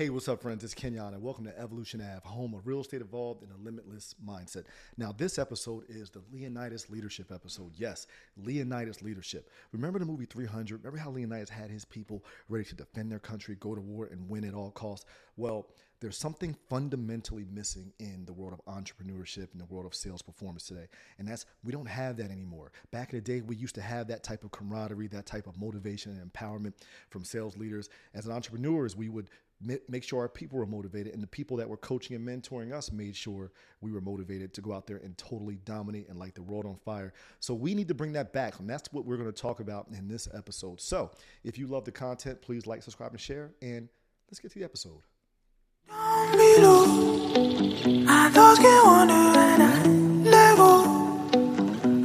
Hey, what's up, friends? It's Kenyon, and welcome to Evolution Ave, home of real estate evolved in a limitless mindset. Now, this episode is the Leonidas Leadership episode. Yes, Leonidas Leadership. Remember the movie 300? Remember how Leonidas had his people ready to defend their country, go to war, and win at all costs? Well, there's something fundamentally missing in the world of entrepreneurship and the world of sales performance today. And that's we don't have that anymore. Back in the day, we used to have that type of camaraderie, that type of motivation and empowerment from sales leaders. As entrepreneurs, we would make sure our people were motivated and the people that were coaching and mentoring us made sure we were motivated to go out there and totally dominate and light the world on fire so we need to bring that back and that's what we're going to talk about in this episode so if you love the content please like subscribe and share and let's get to the episode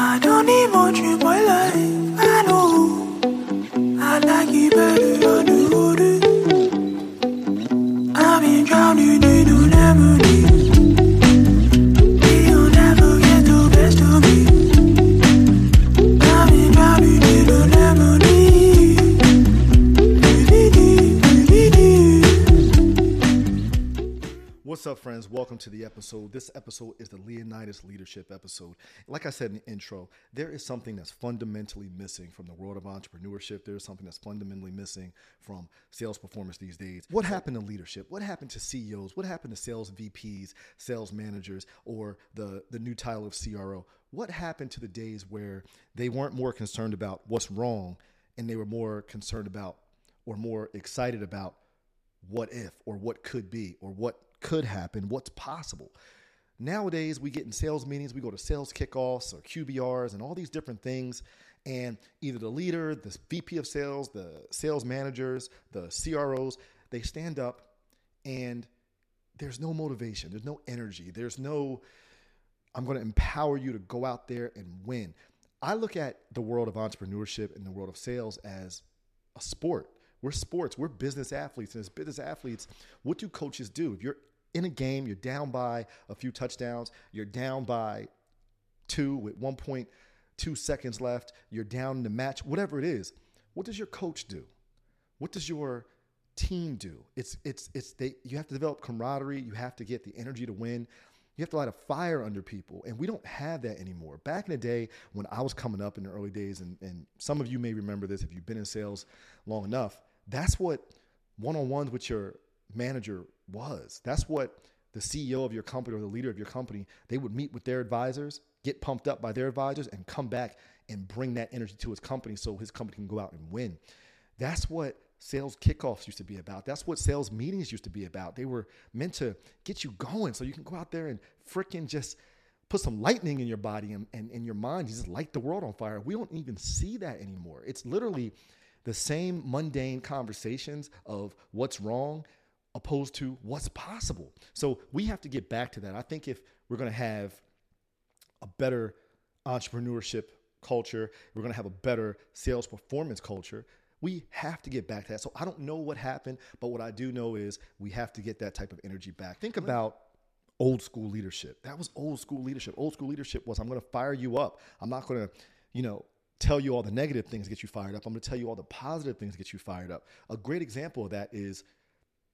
I don't friends? Welcome to the episode. This episode is the Leonidas Leadership episode. Like I said in the intro, there is something that's fundamentally missing from the world of entrepreneurship. There is something that's fundamentally missing from sales performance these days. What happened to leadership? What happened to CEOs? What happened to sales VPs, sales managers, or the, the new title of CRO? What happened to the days where they weren't more concerned about what's wrong and they were more concerned about or more excited about what if or what could be or what could happen, what's possible. Nowadays, we get in sales meetings, we go to sales kickoffs or QBRs and all these different things. And either the leader, the VP of sales, the sales managers, the CROs, they stand up and there's no motivation, there's no energy, there's no, I'm going to empower you to go out there and win. I look at the world of entrepreneurship and the world of sales as a sport. We're sports, we're business athletes. And as business athletes, what do coaches do? If you're in a game, you're down by a few touchdowns, you're down by two with 1.2 seconds left, you're down in the match, whatever it is. What does your coach do? What does your team do? It's it's it's they you have to develop camaraderie, you have to get the energy to win. You have to light a fire under people, and we don't have that anymore. Back in the day when I was coming up in the early days, and, and some of you may remember this if you've been in sales long enough, that's what one on ones with your manager was. That's what the CEO of your company or the leader of your company, they would meet with their advisors, get pumped up by their advisors, and come back and bring that energy to his company so his company can go out and win. That's what sales kickoffs used to be about. That's what sales meetings used to be about. They were meant to get you going so you can go out there and freaking just put some lightning in your body and, and in your mind. You just light the world on fire. We don't even see that anymore. It's literally the same mundane conversations of what's wrong opposed to what's possible. So we have to get back to that. I think if we're going to have a better entrepreneurship culture, we're going to have a better sales performance culture. We have to get back to that. So I don't know what happened, but what I do know is we have to get that type of energy back. Think about old school leadership. That was old school leadership. Old school leadership was I'm going to fire you up. I'm not going to, you know, tell you all the negative things to get you fired up. I'm going to tell you all the positive things to get you fired up. A great example of that is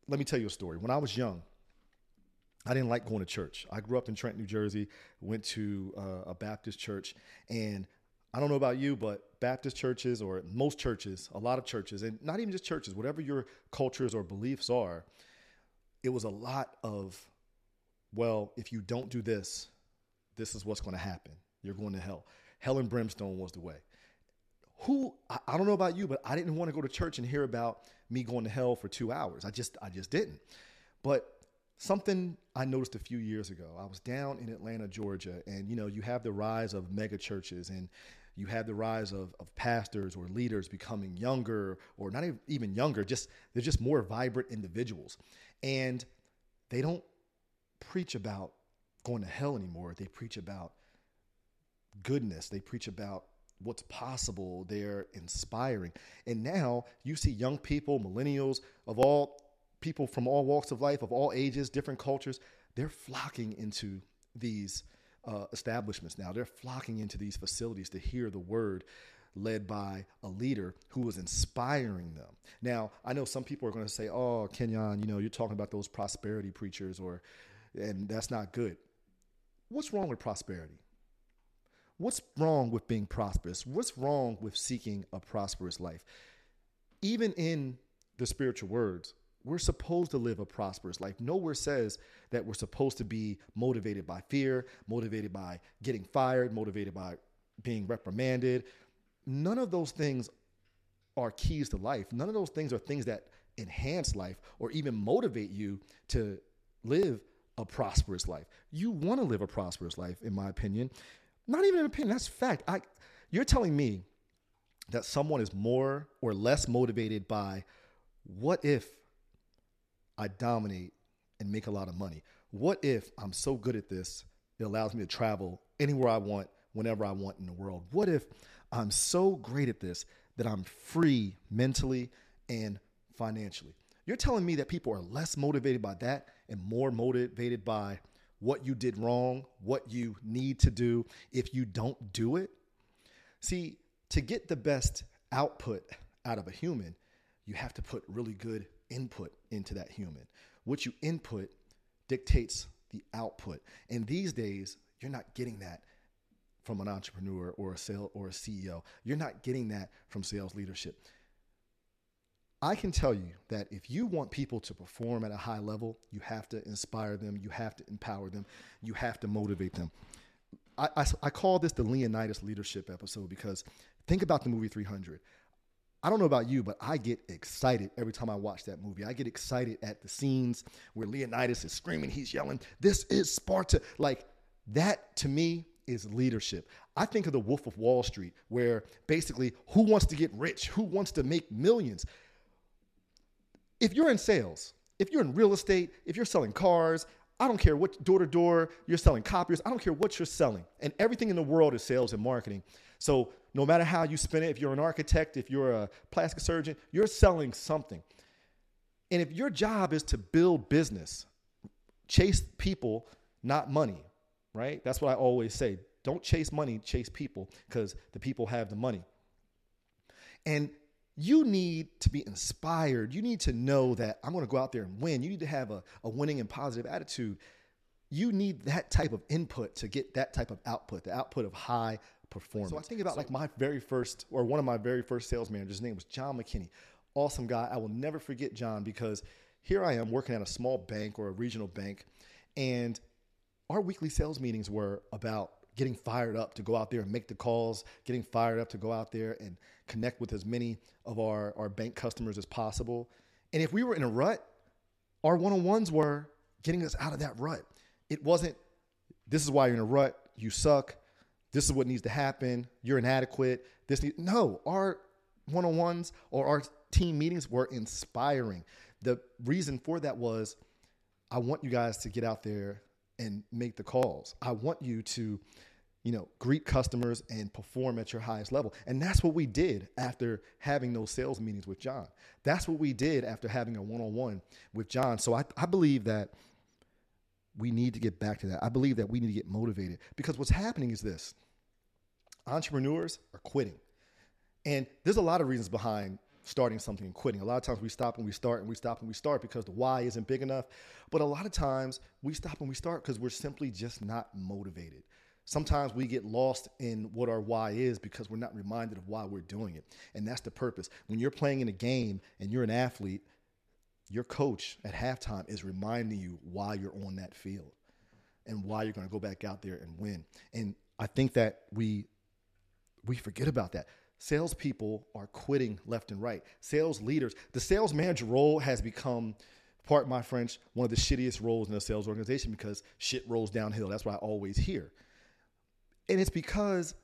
let me tell you a story. When I was young, I didn't like going to church. I grew up in Trent, New Jersey, went to uh, a Baptist church, and I don't know about you, but Baptist churches or most churches, a lot of churches, and not even just churches, whatever your cultures or beliefs are, it was a lot of, well, if you don't do this, this is what's going to happen. You're going to hell. Hell and brimstone was the way who I, don't know about you, but I didn't want to go to church and hear about me going to hell for two hours. I just I just didn't. But something I noticed a few years ago. I was down in Atlanta, Georgia, and you know, you have the rise of mega churches and you have the rise of, of pastors or leaders becoming younger or not even younger, just they're just more vibrant individuals. And they don't preach about going to hell anymore. They preach about goodness. They preach about what's possible. They're inspiring. And now you see young people, millennials, of all people from all walks of life, of all ages, different cultures, they're flocking into these uh, establishments now. They're flocking into these facilities to hear the word. led by a leader who was inspiring them. Now, I know some people are going to say, "Oh, Kenyon, you know, you're talking about those prosperity preachers or and that's not good." What's wrong with prosperity? What's wrong with being prosperous? What's wrong with seeking a prosperous life? Even in the spiritual words, we're supposed to live a prosperous life. Nowhere says that we're supposed to be motivated by fear, motivated by getting fired, motivated by being reprimanded. None of those things are keys to life. None of those things are things that enhance life or even motivate you to live a prosperous life. You want to live a prosperous life, in my opinion. Not even an opinion, that's fact. I, you're telling me that someone is more or less motivated by what if I dominate and make a lot of money? What if I'm so good at this, it allows me to travel anywhere I want, whenever I want in the world? What if I'm so great at this that I'm free mentally and financially? You're telling me that people are less motivated by that and more motivated by what you did wrong, what you need to do if you don't do it? See, to get the best output out of a human, you have to put really good input into that human. What you input dictates the output. And these days, you're not getting that from an entrepreneur or a sale or a CEO. You're not getting that from sales leadership. I can tell you that if you want people to perform at a high level, you have to inspire them, you have to empower them, you have to motivate them. I, I, I call this the Leonidas leadership episode because think about the movie 300. I don't know about you, but I get excited every time I watch that movie. I get excited at the scenes where Leonidas is screaming, he's yelling, This is Sparta. Like that to me is leadership. I think of the Wolf of Wall Street, where basically who wants to get rich? Who wants to make millions? If you're in sales, if you're in real estate, if you're selling cars, I don't care what door to door you're selling copiers. I don't care what you're selling. And everything in the world is sales and marketing. So no matter how you spin it, if you're an architect, if you're a plastic surgeon, you're selling something. And if your job is to build business, chase people, not money, right? That's what I always say. Don't chase money, chase people because the people have the money. And you need to be inspired. You need to know that I'm going to go out there and win. You need to have a, a winning and positive attitude. You need that type of input to get that type of output, the output of high performance. So I think about so, like my very first, or one of my very first sales managers, his name was John McKinney. Awesome guy. I will never forget John because here I am working at a small bank or a regional bank, and our weekly sales meetings were about getting fired up to go out there and make the calls, getting fired up to go out there and connect with as many of our, our bank customers as possible. And if we were in a rut, our one on ones were getting us out of that rut. It wasn't, this is why you're in a rut, you suck, this is what needs to happen. You're inadequate. This need, no, our one on ones or our team meetings were inspiring. The reason for that was I want you guys to get out there and make the calls. I want you to, you know, greet customers and perform at your highest level. And that's what we did after having those sales meetings with John. That's what we did after having a one on one with John. So I, I believe that we need to get back to that. I believe that we need to get motivated because what's happening is this entrepreneurs are quitting. And there's a lot of reasons behind starting something and quitting. A lot of times we stop and we start and we stop and we start because the why isn't big enough. But a lot of times we stop and we start because we're simply just not motivated. Sometimes we get lost in what our why is because we're not reminded of why we're doing it. And that's the purpose. When you're playing in a game and you're an athlete, your coach at halftime is reminding you why you're on that field and why you're going to go back out there and win. And I think that we we forget about that. Salespeople are quitting left and right. Sales leaders, the sales manager role has become, part my French, one of the shittiest roles in a sales organization because shit rolls downhill. That's what I always hear. And it's because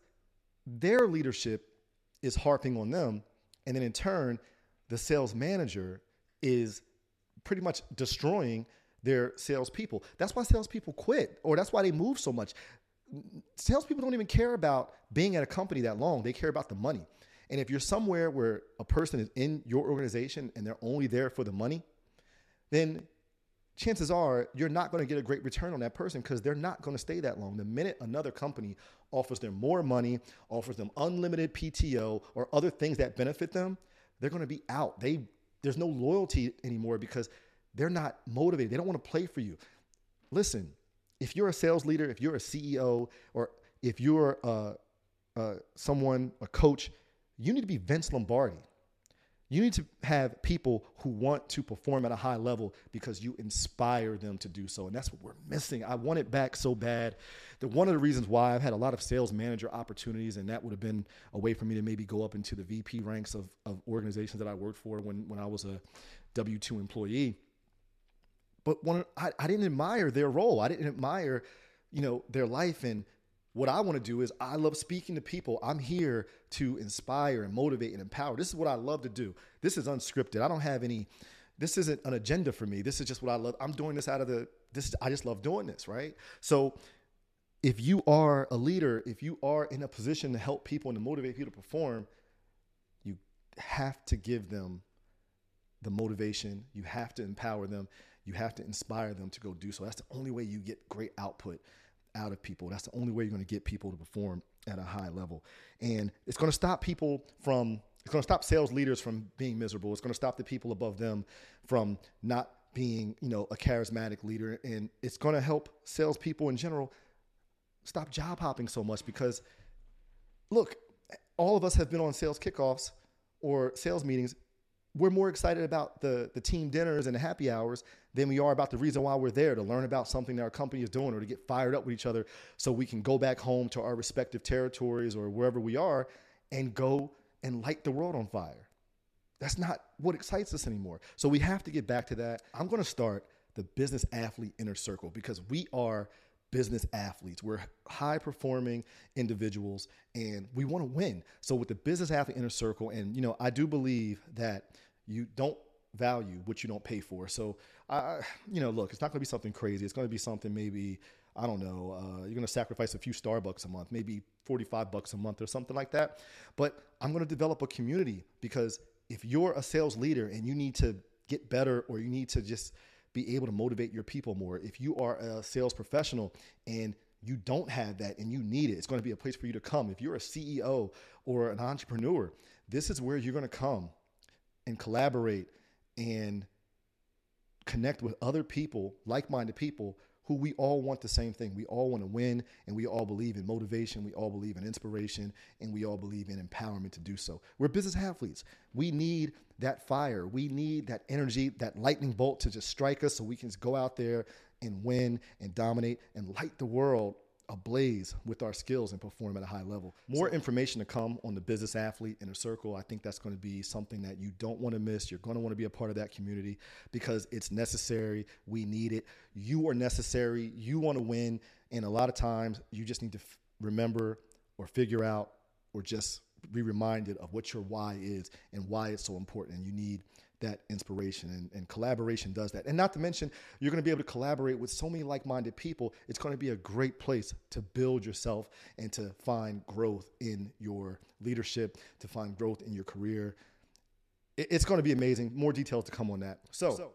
their leadership is harping on them. And then in turn, the sales manager is pretty much destroying their salespeople. That's why salespeople quit, or that's why they move so much salespeople don't even care about being at a company that long. They care about the money. And if you're somewhere where a person is in your organization and they're only there for the money, then chances are you're not going to get a great return on that person because they're not going to stay that long. The minute another company offers them more money, offers them unlimited PTO or other things that benefit them, they're going to be out. They there's no loyalty anymore because they're not motivated. They don't want to play for you. Listen, if you're a sales leader, if you're a CEO, or if you're someone, a coach, you need to be Vince Lombardi. You need to have people who want to perform at a high level because you inspire them to do so. And that's what we're missing. I want it back so bad. That one of the reasons why I've had a lot of sales manager opportunities, and that would have been a way for me to maybe go up into the VP ranks of, of organizations that I worked for when, when I was a W 2 employee. But one, I, I didn't admire their role. I didn't admire, you know, their life and what I want to do is I love speaking to people. I'm here to inspire and motivate and empower. This is what I love to do. This is unscripted. I don't have any this isn't an agenda for me. This is just what I love. I'm doing this out of the this I just love doing this, right? So if you are a leader, if you are in a position to help people and to motivate people to perform, you have to give them the motivation. You have to empower them. You have to inspire them to go do so. That's the only way you get great output out of people. That's the only way you're going to get people to perform at a high level. And it's going to stop people from, it's going to stop sales leaders from being miserable. It's going to stop the people above them from not being, you know, a charismatic leader. And it's going to help salespeople in general stop job hopping so much because, look, all of us have been on sales kickoffs or sales meetings we're more excited about the the team dinners and the happy hours than we are about the reason why we're there to learn about something that our company is doing or to get fired up with each other so we can go back home to our respective territories or wherever we are and go and light the world on fire. That's not what excites us anymore. So we have to get back to that. I'm going to start the business athlete inner circle because we are business athletes. We're high performing individuals and we want to win. So with the business athlete inner circle, and you know, I do believe that you don't value what you don't pay for. So I, you know, look, it's not going to be something crazy. It's going to be something maybe I don't know. Uh, you're going to sacrifice a few Starbucks a month, maybe 45 bucks a month or something like that. But I'm going to develop a community because if you're a sales leader and you need to get better or you need to just be able to motivate your people more. If you are a sales professional and you don't have that and you need it, it's going to be a place for you to come. If you're a CEO or an entrepreneur, this is where you're going to come and collaborate and connect with other people, like minded people who we all want the same thing. We all want to win and we all believe in motivation, we all believe in inspiration, and we all believe in empowerment to do so. We're business athletes. We need that fire. We need that energy, that lightning bolt to just strike us so we can just go out there and win and dominate and light the world ablaze with our skills and perform at a high level. More so, information to come on the business athlete inner circle. I think that's going to be something that you don't want to miss. You're going to want to be a part of that community because it's necessary. We need it. You are necessary. You want to win. And a lot of times you just need to f- remember or figure out or just be reminded of what your why is and why it's so important. And you need that inspiration and, and collaboration does that. And not to mention, you're going to be able to collaborate with so many like minded people. It's going to be a great place to build yourself and to find growth in your leadership, to find growth in your career. It's going to be amazing. More details to come on that. So, so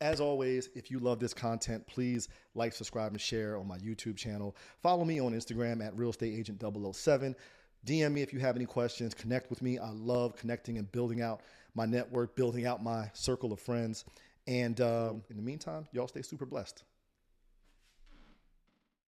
as always, if you love this content, please like, subscribe, and share on my YouTube channel. Follow me on Instagram at Real Estate Agent 007. DM me if you have any questions. Connect with me. I love connecting and building out my network, building out my circle of friends. And um, in the meantime, y'all stay super blessed.